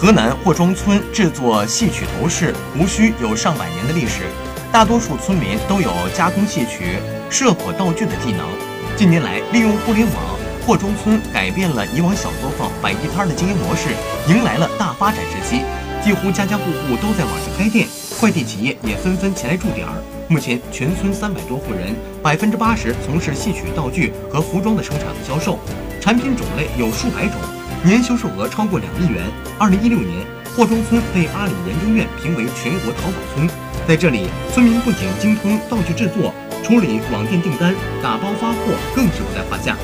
河南霍庄村制作戏曲头饰无需有上百年的历史，大多数村民都有加工戏曲、设火道具的技能。近年来，利用互联网，霍庄村改变了以往小作坊摆地摊的经营模式，迎来了大发展时期。几乎家家户户都在网上开店，快递企业也纷纷前来驻点儿。目前，全村三百多户人，百分之八十从事戏曲道具和服装的生产和销售，产品种类有数百种，年销售额超过两亿元。二零一六年，霍庄村被阿里研究院评为全国淘宝村。在这里，村民不仅精通道具制作，处理网店订单、打包发货更是不在话下。